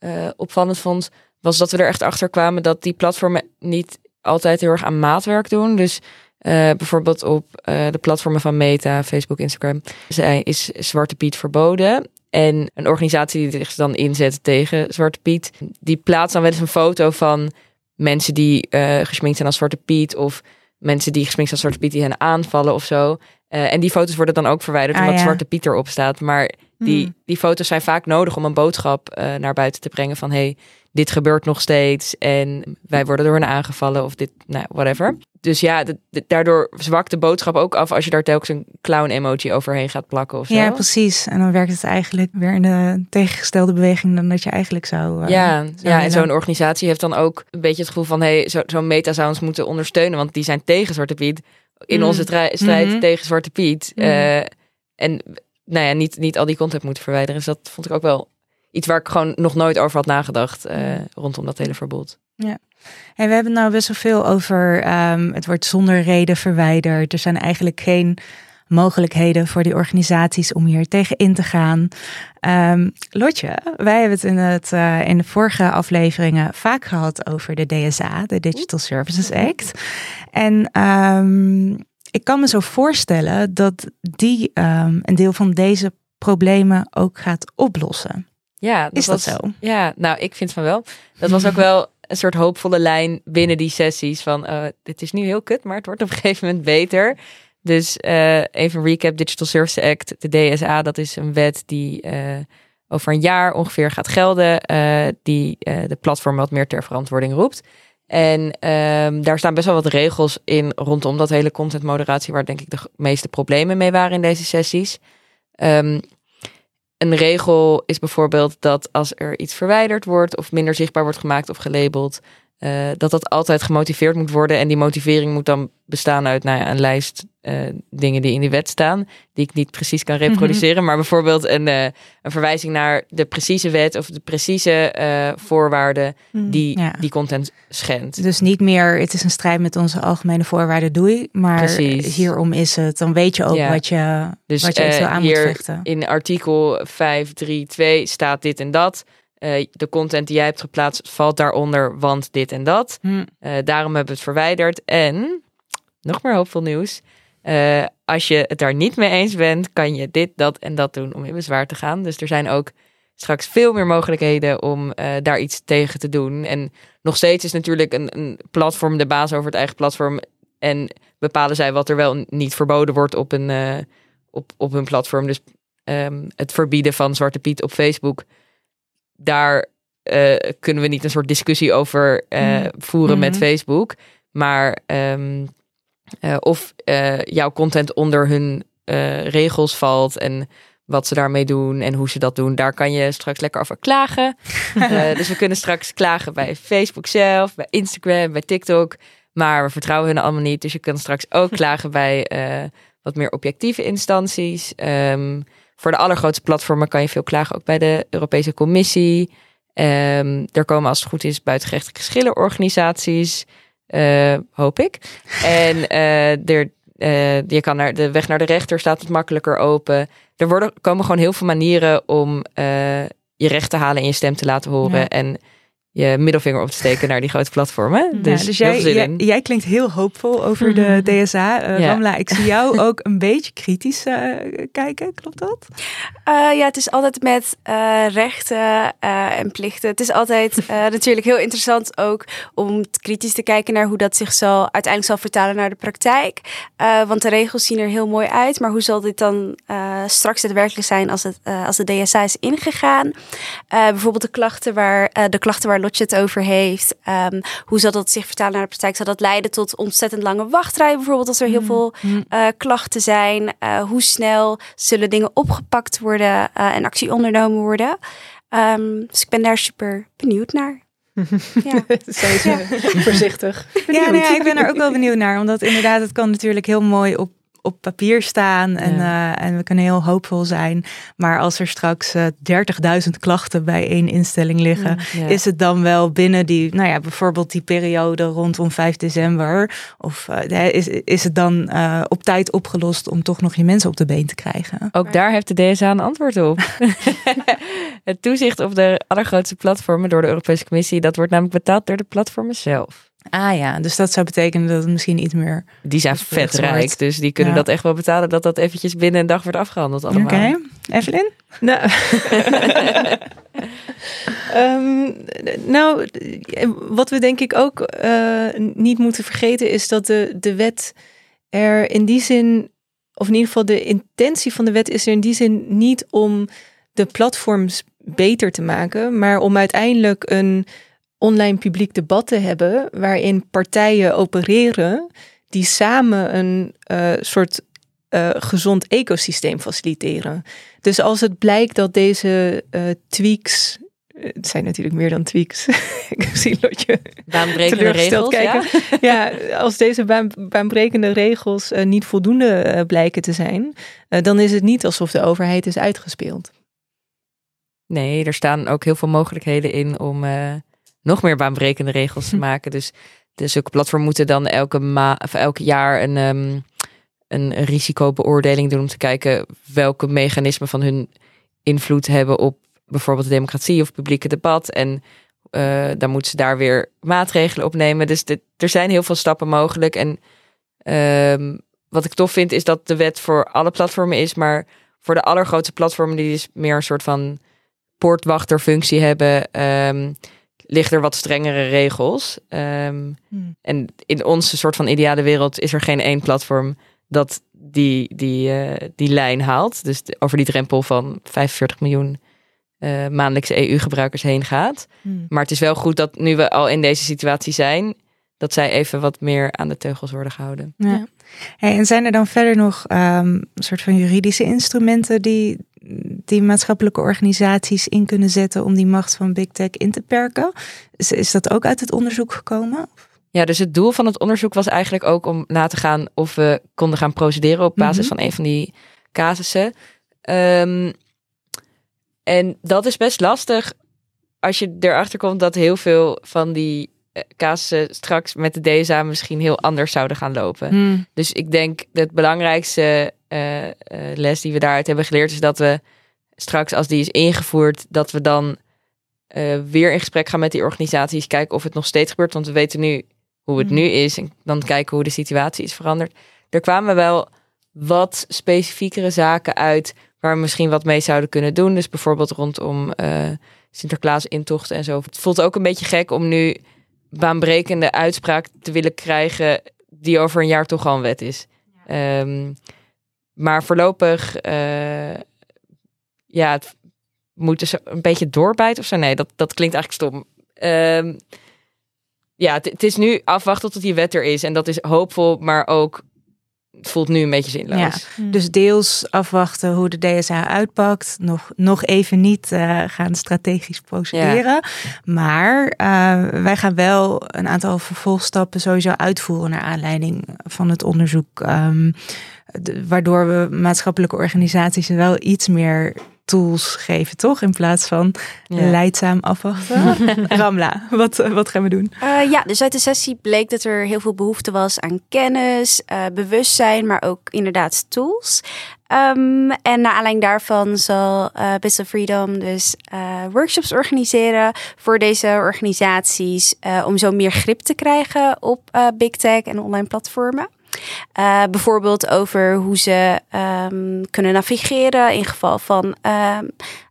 uh, opvallend vond, was dat we er echt achter kwamen dat die platformen niet altijd heel erg aan maatwerk doen. Dus bijvoorbeeld op uh, de platformen van Meta, Facebook, Instagram, is Zwarte Piet verboden. En een organisatie die zich dan inzet tegen Zwarte Piet, die plaatst dan wel eens een foto van mensen die uh, gesminkt zijn als Zwarte Piet of mensen die gesminkt zijn als Zwarte Piet die hen aanvallen of zo. en die foto's worden dan ook verwijderd ah, omdat ja. Zwarte Piet erop staat. Maar die, hmm. die foto's zijn vaak nodig om een boodschap naar buiten te brengen van hey, dit gebeurt nog steeds en wij worden door hen aangevallen of dit, nou, whatever. Dus ja, daardoor zwakt de boodschap ook af als je daar telkens een clown emoji overheen gaat plakken of zo. Ja, precies. En dan werkt het eigenlijk weer in de tegengestelde beweging dan dat je eigenlijk zou. Uh, ja, zou ja en zo'n organisatie heeft dan ook een beetje het gevoel van hey, zo'n zo meta zou ons moeten ondersteunen, want die zijn tegen Zwarte Piet in mm. onze strijd mm-hmm. tegen Zwarte Piet. Mm. Uh, en nou ja, niet, niet al die content moeten verwijderen. Dus dat vond ik ook wel iets waar ik gewoon nog nooit over had nagedacht uh, rondom dat hele verbod. Ja. En we hebben nou best wel veel over um, het wordt zonder reden verwijderd. Er zijn eigenlijk geen mogelijkheden voor die organisaties om hier tegen in te gaan. Um, Lotje, wij hebben het in, het, uh, in de vorige afleveringen vaak gehad over de DSA, de Digital Services Act. En um, ik kan me zo voorstellen dat die um, een deel van deze problemen ook gaat oplossen. Ja, dat is was, dat zo? Ja, nou, ik vind van wel. Dat was ook wel een soort hoopvolle lijn binnen die sessies van uh, dit is nu heel kut, maar het wordt op een gegeven moment beter. Dus uh, even recap, Digital Services Act, de DSA, dat is een wet die uh, over een jaar ongeveer gaat gelden, die de platform wat meer ter verantwoording roept. En um, daar staan best wel wat regels in rondom dat hele contentmoderatie, waar denk ik de meeste problemen mee waren in deze sessies. Um, een regel is bijvoorbeeld dat als er iets verwijderd wordt of minder zichtbaar wordt gemaakt of gelabeld, uh, dat dat altijd gemotiveerd moet worden. En die motivering moet dan bestaan uit nou ja, een lijst uh, dingen die in die wet staan, die ik niet precies kan reproduceren. Maar bijvoorbeeld een, uh, een verwijzing naar de precieze wet of de precieze voorwaarden die ja. die content schendt. Dus niet meer, het is een strijd met onze algemene voorwaarden, doei. Maar precies. hierom is het, dan weet je ook ja. wat je, dus, wat je aan moet vechten. In artikel 532 staat dit en dat. Uh, de content die jij hebt geplaatst valt daaronder, want dit en dat. Hm. Uh, daarom hebben we het verwijderd. En, nog meer hoopvol nieuws. Uh, als je het daar niet mee eens bent, kan je dit, dat en dat doen om in bezwaar te gaan. Dus er zijn ook straks veel meer mogelijkheden om daar iets tegen te doen. En nog steeds is natuurlijk een, een, platform de baas over het eigen platform. En bepalen zij wat er wel niet verboden wordt op, een, op, op hun platform. Dus um, het verbieden van Zwarte Piet op Facebook daar uh, kunnen we niet een soort discussie over uh, voeren mm met Facebook. Maar ehm, eh, of eh, jouw content onder hun eh, regels valt en wat ze daarmee doen en hoe ze dat doen, daar kan je straks lekker over klagen. Eh, dus we kunnen straks klagen bij Facebook zelf, bij Instagram, bij TikTok. Maar we vertrouwen hun allemaal niet. Dus je kunt straks ook klagen bij eh, wat meer objectieve instanties. Ehm, voor de allergrootste platformen kan je veel klagen ook bij de Europese Commissie. Ehm, er komen als het goed is buitengerechtelijke geschillenorganisaties. eh, hoop ik. En eh, er, eh, je kan naar de weg naar de rechter staat het makkelijker open. Er worden, komen gewoon heel veel manieren om eh, je recht te halen en je stem te laten horen. Ja. En je middelvinger op te steken naar die grote platformen. Ja, Dus, dus heel jij, veel zin jij, in. jij klinkt heel hoopvol over de DSA. Eh, Ja. Ramla, ik zie jou ook een beetje kritisch eh, kijken. Klopt dat? Eh, ja, het is altijd met eh, rechten eh, en plichten. Het is altijd eh, natuurlijk heel interessant ook om kritisch te kijken naar hoe dat zich zal, uiteindelijk zal vertalen naar de praktijk. Eh, want de regels zien er heel mooi uit, maar hoe zal dit dan eh, straks daadwerkelijk zijn als, het, eh, als de DSA is ingegaan? Eh, bijvoorbeeld de klachten waar, eh, de klachten waar Lotje het over heeft. Ehm, hoe zal dat zich vertalen naar de praktijk? Zal dat leiden tot ontzettend lange wachtrijen bijvoorbeeld als er heel veel eh, klachten zijn? Eh, hoe snel zullen dingen opgepakt worden eh, en actie ondernomen worden? Ehm, dus ik ben daar super benieuwd naar. ja. Ze voorzichtig. Ja, nou ja, ik ben er ook wel benieuwd naar. Omdat inderdaad, het kan natuurlijk heel mooi op, op papier staan. En, eh, en we kunnen heel hoopvol zijn. Maar als er straks eh 30.000 klachten bij één instelling liggen. Ja. Is het dan wel binnen die, nou ja, bijvoorbeeld die periode rondom 5 december? Of eh, is, is het dan eh, op tijd opgelost om toch nog je mensen op de been te krijgen? Ook daar heeft de DSA een antwoord op. het toezicht op de allergrootste platformen door de Europese Commissie, dat wordt namelijk betaald door de platformen zelf. Ah ja, dus dat zou betekenen dat het misschien iets meer. Die zijn vet het wordt- rijk, dus die kunnen Ja. dat echt wel betalen dat dat eventjes binnen een dag wordt afgehandeld allemaal. Oké, Evelyn? Nou, Ehm, nou, wat we denk ik ook eh, niet moeten vergeten is dat de, de wet er in die zin, of in ieder geval de intentie van de wet is er in die zin niet om de platforms beter te maken, maar om uiteindelijk een online publiek debat te hebben waarin partijen opereren die samen een eh, soort eh, gezond ecosysteem faciliteren. Dus als het blijkt dat deze eh, tweaks, het zijn natuurlijk meer dan tweaks, ik zie Lotje Baanbrekende regels, kijken. ja. Ja, als deze baan, baanbrekende regels niet voldoende blijken te zijn, dan is het niet alsof de overheid is uitgespeeld. Nee, er staan ook heel veel mogelijkheden in om nog meer baanbrekende regels te maken. Dus, dus zulke platformen moeten dan elke, ma of elk jaar een, ehm, een risicobeoordeling doen om te kijken welke mechanismen van hun invloed hebben op bijvoorbeeld de democratie of publieke debat. En eh, dan moeten ze daar weer maatregelen op nemen. Dus dit- er zijn heel veel stappen mogelijk. En ehm, wat ik tof vind is dat de wet voor alle platformen is, maar voor de allergrootste platformen die dus meer een soort van poortwachterfunctie hebben, ehm ligt er wat strengere regels. Ehm, Hmm. En in onze soort van ideale wereld is er geen één platform dat die, die, eh, die lijn haalt. Dus over die drempel van 45 miljoen eh, maandelijkse EU-gebruikers heen gaat. Hmm. Maar het is wel goed dat nu we al in deze situatie zijn, dat zij even wat meer aan de teugels worden gehouden. Ja. Hey, en zijn er dan verder nog ehm, een soort van juridische instrumenten die, die maatschappelijke organisaties in kunnen zetten om die macht van big tech in te perken? Is, is dat ook uit het onderzoek gekomen? Ja, dus het doel van het onderzoek was eigenlijk ook om na te gaan of we konden gaan procederen op basis Mhm. van een van die casussen. Ehm, en dat is best lastig als je erachter komt dat heel veel van die eh, casussen straks met de DSA misschien heel anders zouden gaan lopen. Hmm. Dus ik denk dat het belangrijkste eh, eh, les die we daaruit hebben geleerd is dat we straks als die is ingevoerd, dat we dan eh, weer in gesprek gaan met die organisaties, kijken of het nog steeds gebeurt, want we weten nu hoe het Mhm. nu is en dan kijken hoe de situatie is veranderd. Er kwamen wel wat specifiekere zaken uit waar we misschien wat mee zouden kunnen doen. Dus bijvoorbeeld rondom eh Sinterklaas intochten en zo. Het voelt ook een beetje gek om nu baanbrekende uitspraak te willen krijgen die over een jaar toch al een wet is. Ehm, maar voorlopig, eh, ja, het moet dus een beetje doorbijten of zo. Nee, dat, dat klinkt eigenlijk stom. Ehm, ja, het- is nu afwachten tot die wet er is. En dat is hoopvol, maar ook het voelt nu een beetje zinloos. Ja. Dus deels afwachten hoe de DSA uitpakt. Nog, nog even niet eh, gaan strategisch procederen. Maar eh, wij gaan wel een aantal vervolgstappen sowieso uitvoeren naar aanleiding van het onderzoek. ehm, de- waardoor we maatschappelijke organisaties wel iets meer tools geven, toch? In plaats van Ja. leidzaam afwachten. Ramla, wat, eh, wat gaan we doen? Eh, ja, dus uit de sessie bleek dat er heel veel behoefte was aan kennis, eh, bewustzijn, maar ook inderdaad tools. Ehm, en naar aanleiding daarvan zal Bits of Freedom dus workshops organiseren voor deze organisaties om zo meer grip te krijgen op big tech en online platformen. Eh, bijvoorbeeld over hoe ze ehm, kunnen navigeren in geval van ehm,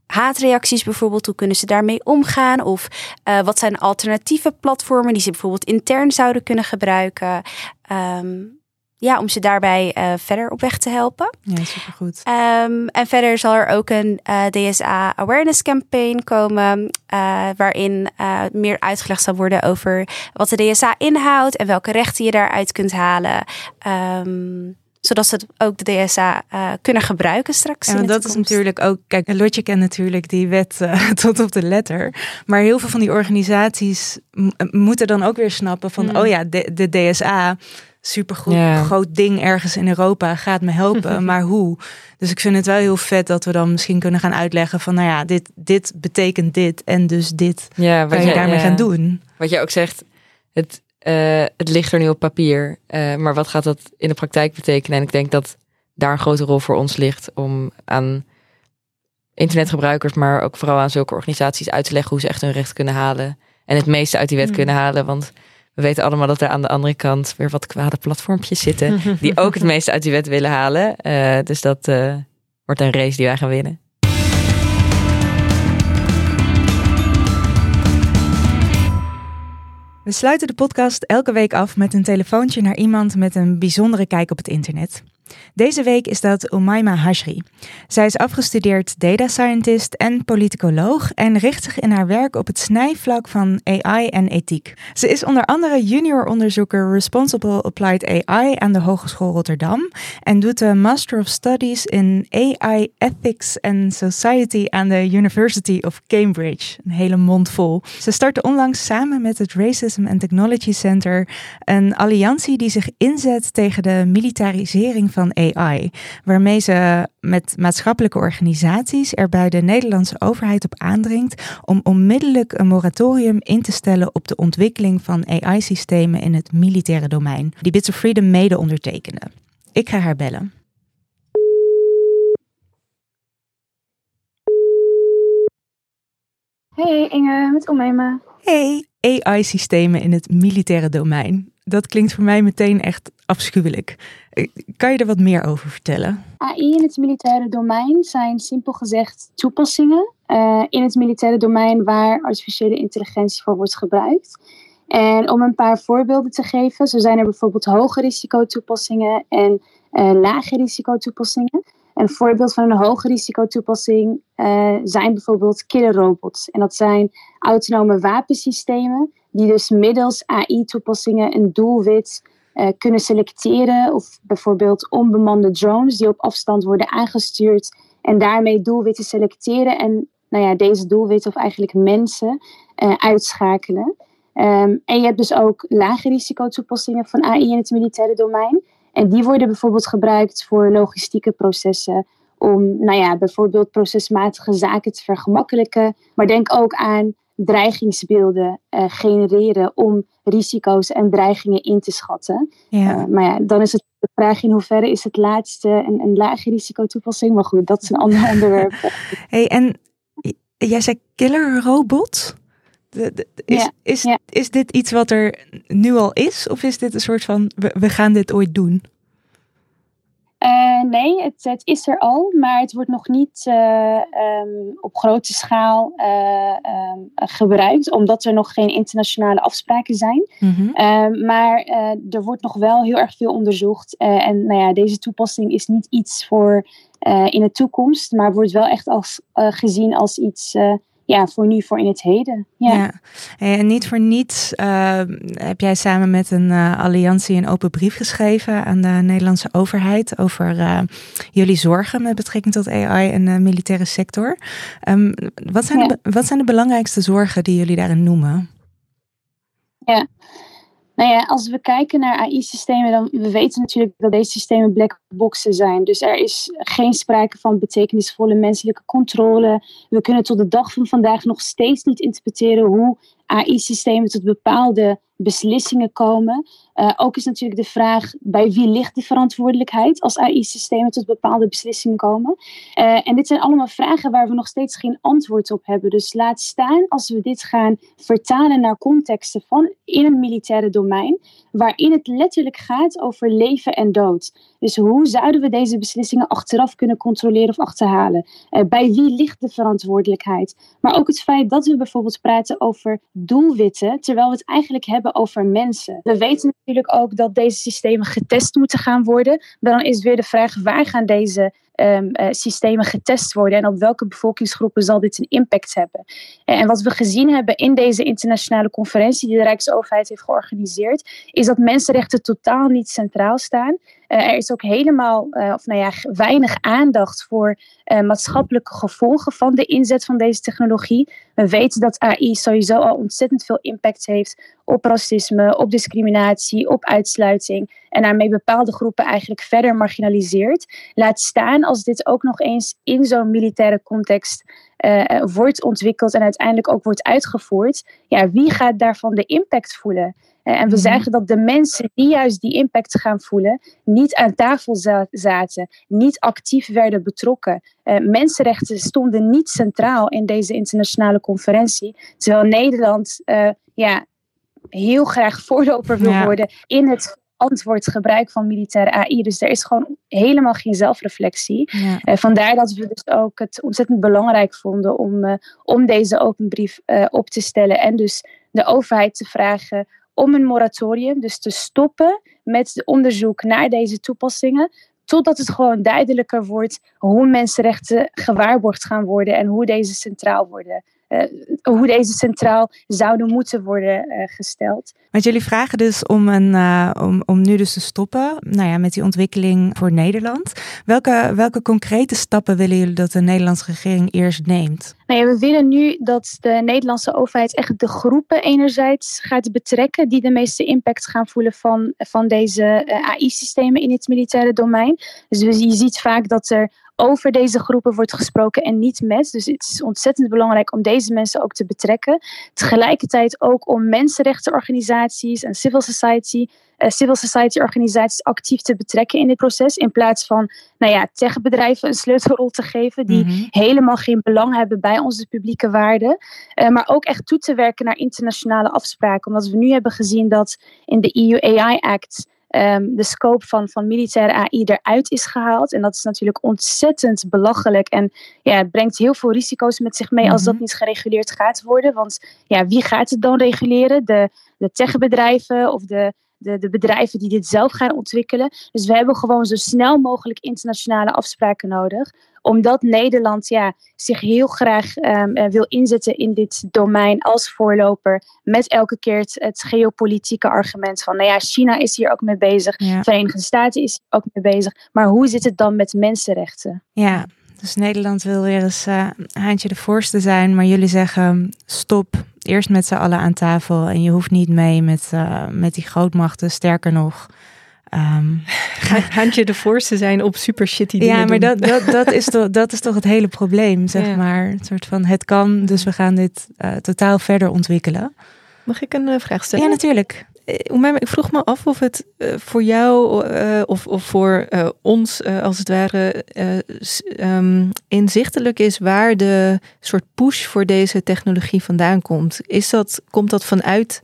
haatreacties bijvoorbeeld. Hoe kunnen ze daarmee omgaan? Of eh, wat zijn alternatieve platformen die ze bijvoorbeeld intern zouden kunnen gebruiken? Ehm, ja, om ze daarbij eh, verder op weg te helpen. Ja, supergoed. Ehm, en verder zal er ook een eh, DSA Awareness Campaign komen, eh, waarin meer uitgelegd zal worden over wat de DSA inhoudt en welke rechten je daaruit kunt halen. Ehm, zodat ze het ook de DSA eh, kunnen gebruiken straks. Ja, de dat is natuurlijk ook. Kijk, Lotje kent natuurlijk die wet eh, tot op de letter. Maar heel veel van die organisaties m- moeten dan ook weer snappen van: Mm. oh ja, de, de DSA, supergoed, Ja. groot ding ergens in Europa, gaat me helpen. maar hoe? Dus ik vind het wel heel vet dat we dan misschien kunnen gaan uitleggen van: nou ja, dit, dit betekent dit en dus dit Ja, kan wat je jij- daarmee ja. gaan doen. Wat jij ook zegt, het, eh, het ligt er nu op papier. eh, maar wat gaat dat in de praktijk betekenen? En ik denk dat daar een grote rol voor ons ligt om aan internetgebruikers, maar ook vooral aan zulke organisaties uit te leggen hoe ze echt hun recht kunnen halen. En het meeste uit die wet Hmm. kunnen halen. Want we weten allemaal dat er aan de andere kant weer wat kwade platformpjes zitten. die ook het meeste uit die wet willen halen. Eh, dus dat wordt een race die wij gaan winnen. We sluiten de podcast elke week af met een telefoontje naar iemand met een bijzondere kijk op het internet. Deze week is dat Umayma Hashri. Zij is afgestudeerd data scientist en politicoloog en richt zich in haar werk op het snijvlak van AI en ethiek. Ze is onder andere junior onderzoeker Responsible Applied AI aan de Hogeschool Rotterdam en doet de Master of Studies in AI Ethics and Society aan de University of Cambridge. Een hele mond vol. Ze startte onlangs samen met het Racism and Technology Center een alliantie die zich inzet tegen de militarisering van AI, waarmee ze met maatschappelijke organisaties er bij de Nederlandse overheid op aandringt om onmiddellijk een moratorium in te stellen op de ontwikkeling van AI-systemen in het militaire domein, die Bits of Freedom mede ondertekende. Ik ga haar bellen. Hey Inge, met Omema. Hey, AI-systemen in het militaire domein. Dat klinkt voor mij meteen echt afschuwelijk. Eh, Kan je er wat meer over vertellen? AI in het militaire domein zijn simpel gezegd toepassingen eh, in het militaire domein waar artificiële intelligentie voor wordt gebruikt. En om een paar voorbeelden te geven, zo zijn er bijvoorbeeld hoge risico toepassingen en eh, lage risico toepassingen. Een voorbeeld van een hoge risico toepassing eh, zijn bijvoorbeeld killer robots. En dat zijn autonome wapensystemen die dus middels AI-toepassingen een doelwit eh, kunnen selecteren. Of bijvoorbeeld onbemande drones die op afstand worden aangestuurd en daarmee doelwitten selecteren en nou ja, deze doelwitten of eigenlijk mensen eh, uitschakelen. Ehm, en je hebt dus ook lage risico toepassingen van AI in het militaire domein. En die worden bijvoorbeeld gebruikt voor logistieke processen. Om nou ja, bijvoorbeeld procesmatige zaken te vergemakkelijken. Maar denk ook aan dreigingsbeelden eh, genereren om risico's en dreigingen in te schatten. Ja. Uh, maar ja, dan is het de vraag in hoeverre is het laatste een, een lage risico toepassing. Maar goed, dat is een ander onderwerp. Hey, en jij zei killer robot? De- de- is, Ja, is, ja. is dit iets wat er nu al is? Of is dit een soort van, we, we gaan dit ooit doen? Uh, nee, het, het is er al, maar het wordt nog niet uh, um, op grote schaal uh, um, gebruikt, omdat er nog geen internationale afspraken zijn. Mhm. maar eh, er wordt nog wel heel erg veel onderzocht. eh, en nou ja, deze toepassing is niet iets voor eh, in de toekomst, maar wordt wel echt als, gezien als iets ja, voor nu, voor in het heden. Ja. En niet voor niets uh, heb jij samen met een uh, alliantie een open brief geschreven aan de Nederlandse overheid over uh, jullie zorgen met betrekking tot AI en de militaire sector. Um, wat, zijn de, wat zijn de belangrijkste zorgen die jullie daarin noemen? Ja, nou ja, als we kijken naar AI-systemen, dan we weten natuurlijk dat deze systemen black boxen zijn. Dus er is geen sprake van betekenisvolle menselijke controle. We kunnen tot de dag van vandaag nog steeds niet interpreteren hoe AI-systemen tot bepaalde beslissingen komen. Uh, ook is natuurlijk de vraag bij wie ligt de verantwoordelijkheid als AI-systemen tot bepaalde beslissingen komen. Uh, en dit zijn allemaal vragen waar we nog steeds geen antwoord op hebben. Dus laat staan als we dit gaan vertalen naar contexten van in een militaire domein, waarin het letterlijk gaat over leven en dood. Dus hoe zouden we deze beslissingen achteraf kunnen controleren of achterhalen? Uh, bij wie ligt de verantwoordelijkheid? Maar ook het feit dat we bijvoorbeeld praten over doelwitten, terwijl we het eigenlijk hebben over mensen. We weten natuurlijk ook dat deze systemen getest moeten gaan worden. Maar dan is weer de vraag, waar gaan deze um, uh, systemen getest worden en op welke bevolkingsgroepen zal dit een impact hebben. En wat we gezien hebben in deze internationale conferentie die de Rijksoverheid heeft georganiseerd, is dat mensenrechten totaal niet centraal staan. Uh, er is ook helemaal, uh, of nou ja, weinig aandacht voor maatschappelijke gevolgen van de inzet van deze technologie. We weten dat AI sowieso al ontzettend veel impact heeft op racisme, op discriminatie, op uitsluiting. En daarmee bepaalde groepen eigenlijk verder marginaliseert. Laat staan als dit ook nog eens in zo'n militaire context uh, wordt ontwikkeld en uiteindelijk ook wordt uitgevoerd. Ja, wie gaat daarvan de impact voelen? Uh, en we mm zagen dat de mensen die juist die impact gaan voelen, niet aan tafel za zaten, niet actief werden betrokken. Uh, mensenrechten stonden niet centraal in deze internationale conferentie, terwijl Nederland ja, heel graag voorloper wil ja. worden in het antwoord gebruik van militaire AI. Dus er is gewoon helemaal geen zelfreflectie. Ja. Uh, vandaar dat we dus ook het ontzettend belangrijk vonden om, uh, om deze open brief uh, op te stellen. En dus de overheid te vragen om een moratorium, dus te stoppen met onderzoek naar deze toepassingen. Totdat het gewoon duidelijker wordt hoe mensenrechten gewaarborgd gaan worden en hoe deze centraal worden hoe deze centraal zouden moeten worden uh, gesteld. Want jullie vragen dus om, een, uh, om, om nu dus te stoppen nou ja, met die ontwikkeling voor Nederland. Welke, welke concrete stappen willen jullie dat de Nederlandse regering eerst neemt? Nou ja, we willen nu dat de Nederlandse overheid echt de groepen enerzijds gaat betrekken die de meeste impact gaan voelen van, van deze AI-systemen in het militaire domein. Dus je ziet vaak dat er over deze groepen wordt gesproken en niet met. Dus het is ontzettend belangrijk om deze mensen ook te betrekken. Tegelijkertijd ook om mensenrechtenorganisaties en civil society, uh, civil society organisaties actief te betrekken in dit proces. In plaats van nou ja, techbedrijven een sleutelrol te geven die mm -hmm. helemaal geen belang hebben bij onze publieke waarden. Uh, maar ook echt toe te werken naar internationale afspraken. Omdat we nu hebben gezien dat in de EU AI Act um, de scope van, van militaire AI eruit is gehaald. En dat is natuurlijk ontzettend belachelijk. En ja, het brengt heel veel risico's met zich mee als dat niet gereguleerd gaat worden. Want ja, wie gaat het dan reguleren? De, de techbedrijven of de, de, de bedrijven die dit zelf gaan ontwikkelen. Dus we hebben gewoon zo snel mogelijk internationale afspraken nodig omdat Nederland ja, zich heel graag um, wil inzetten in dit domein als voorloper. Met elke keer het, het, geopolitieke argument van, nou ja, China is hier ook mee bezig. Ja. Verenigde Staten is hier ook mee bezig. Maar hoe zit het dan met mensenrechten? Ja, dus Nederland wil weer eens uh, haantje de voorste zijn. Maar jullie zeggen, stop, eerst met z'n allen aan tafel. En je hoeft niet mee met, uh, met die grootmachten. Sterker nog, Um, Handje de voorste zijn op super shitty dingen Ja, maar dat, dat, dat, is toch, dat is toch het hele probleem, zeg ja. maar. Een soort van, het kan, dus we gaan dit uh, totaal verder ontwikkelen. Mag ik een uh, vraag stellen? Ja, natuurlijk. Ik vroeg me af of het uh, voor jou of, of voor ons als het ware um, inzichtelijk is waar de soort push voor deze technologie vandaan komt. Is dat, komt dat vanuit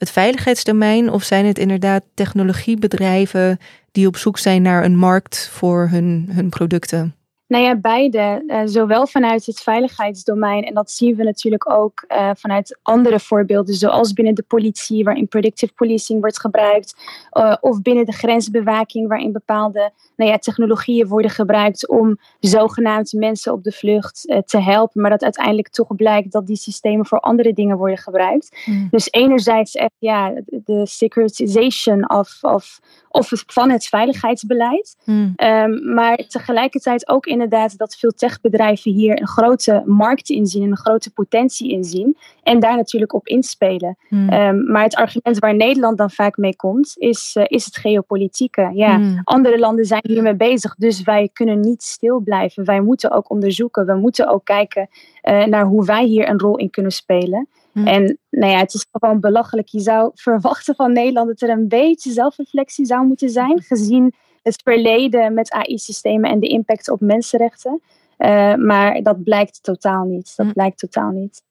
het veiligheidsdomein of zijn het inderdaad technologiebedrijven die op zoek zijn naar een markt voor hun, hun producten? Nou ja, beide. Uh, zowel vanuit het veiligheidsdomein en dat zien we natuurlijk ook uh, vanuit andere voorbeelden, zoals binnen de politie, waarin predictive policing wordt gebruikt, uh, of binnen de grensbewaking, waarin bepaalde nou ja, technologieën worden gebruikt om zogenaamd mensen op de vlucht te helpen, maar dat uiteindelijk toch blijkt dat die systemen voor andere dingen worden gebruikt. Mm. Dus enerzijds echt ja, de securitization of, of, of van het veiligheidsbeleid, mm. um, maar tegelijkertijd ook in inderdaad dat veel techbedrijven hier een grote markt inzien en een grote potentie inzien. En daar natuurlijk op inspelen. Hmm. Ehm, maar het argument waar Nederland dan vaak mee komt, is, uh, is het geopolitieke. Ja, hmm. andere landen zijn hiermee bezig, dus wij kunnen niet stil blijven. Wij moeten ook onderzoeken, we moeten ook kijken uh, naar hoe wij hier een rol in kunnen spelen. Hmm. En nou ja, het is gewoon belachelijk. Je zou verwachten van Nederland dat er een beetje zelfreflectie zou moeten zijn, gezien het verleden met AI-systemen en de impact op mensenrechten. Uh, maar dat blijkt totaal niet. Dat hm. blijkt totaal niet.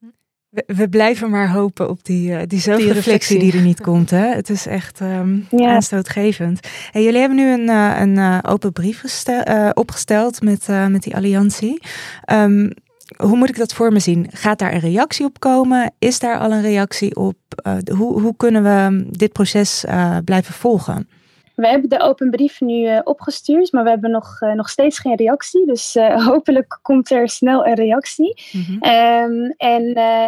We, we, blijven maar hopen op die, uh, die zelfreflectie die, er niet komt. Hè? Het is echt um, ja. aanstootgevend. Hey, jullie hebben nu een, uh, een open brief gestel, opgesteld met, met die alliantie. Um, hoe moet ik dat voor me zien? Gaat daar een reactie op komen? Is daar al een reactie op? hoe, hoe kunnen we dit proces blijven volgen? We hebben de open brief nu uh, opgestuurd, maar we hebben nog, uh, nog steeds geen reactie. Dus uh, hopelijk komt er snel een reactie. Mm -hmm. um, en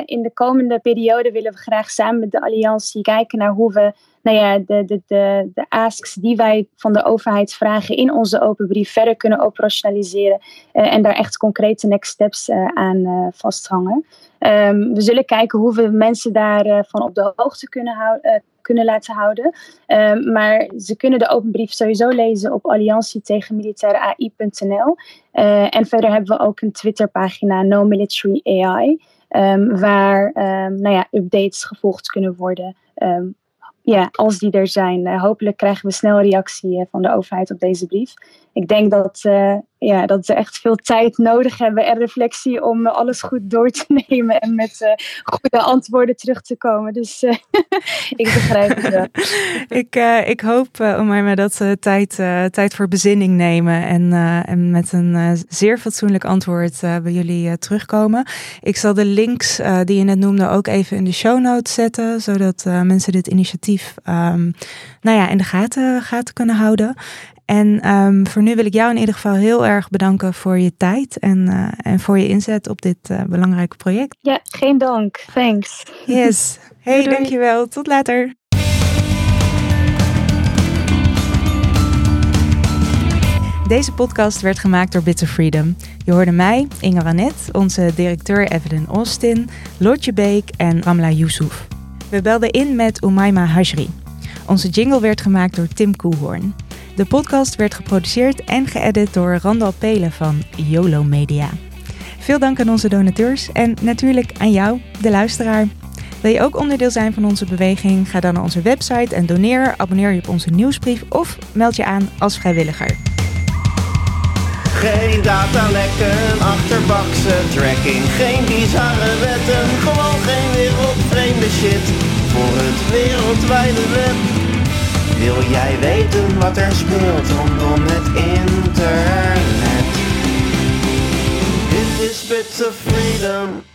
in de komende periode willen we graag samen met de Alliantie kijken naar hoe we nou ja, de, de, de, de asks die wij van de overheid vragen in onze open brief verder kunnen operationaliseren. en daar echt concrete next steps aan vasthangen. Um, we zullen kijken hoe we mensen daarvan op de hoogte kunnen houden kunnen laten houden. Um, maar ze kunnen de open brief sowieso lezen op alliantie tegen militaire AI.nl. Uh, en verder hebben we ook een Twitterpagina No Military AI. Um, waar nou ja, updates gevolgd kunnen worden ja, als die er zijn. Uh, hopelijk krijgen we snel reactie uh, van de overheid op deze brief. Ik denk dat, uh, ja, dat ze echt veel tijd nodig hebben en reflectie om alles goed door te nemen en met goede antwoorden terug te komen. Dus ik begrijp het wel. ik, ik hoop, Omaima, dat ze tijd, tijd voor bezinning nemen en, en met een zeer fatsoenlijk antwoord bij jullie terugkomen. Ik zal de links die je net noemde ook even in de show notes zetten, zodat mensen dit initiatief um, nou ja, in de gaten, gaten kunnen houden. En um, voor nu wil ik jou in ieder geval heel erg bedanken voor je tijd en, uh, en voor je inzet op dit uh, belangrijke project. Ja, geen dank. Thanks. Yes. Hey, doei, doei. dankjewel. Tot later. Deze podcast werd gemaakt door Bits of Freedom. Je hoorde mij, Inge Wanet, onze directeur Evelyn Austin, Lotje Beek en Ramla Yusuf. We belden in met Umaima Hajri. Onze jingle werd gemaakt door Tim Koehoorn. De podcast werd geproduceerd en geëdit door Randal Pelen van YOLO Media. Veel dank aan onze donateurs en natuurlijk aan jou, de luisteraar. Wil je ook onderdeel zijn van onze beweging? Ga dan naar onze website en doneer, abonneer je op onze nieuwsbrief of meld je aan als vrijwilliger. Geen datalekken, achterbakse tracking, geen bizarre wetten, gewoon geen wereldvreemde shit voor het wereldwijde web. Wil jij weten wat er speelt rondom het internet? Dit is Bits of Freedom.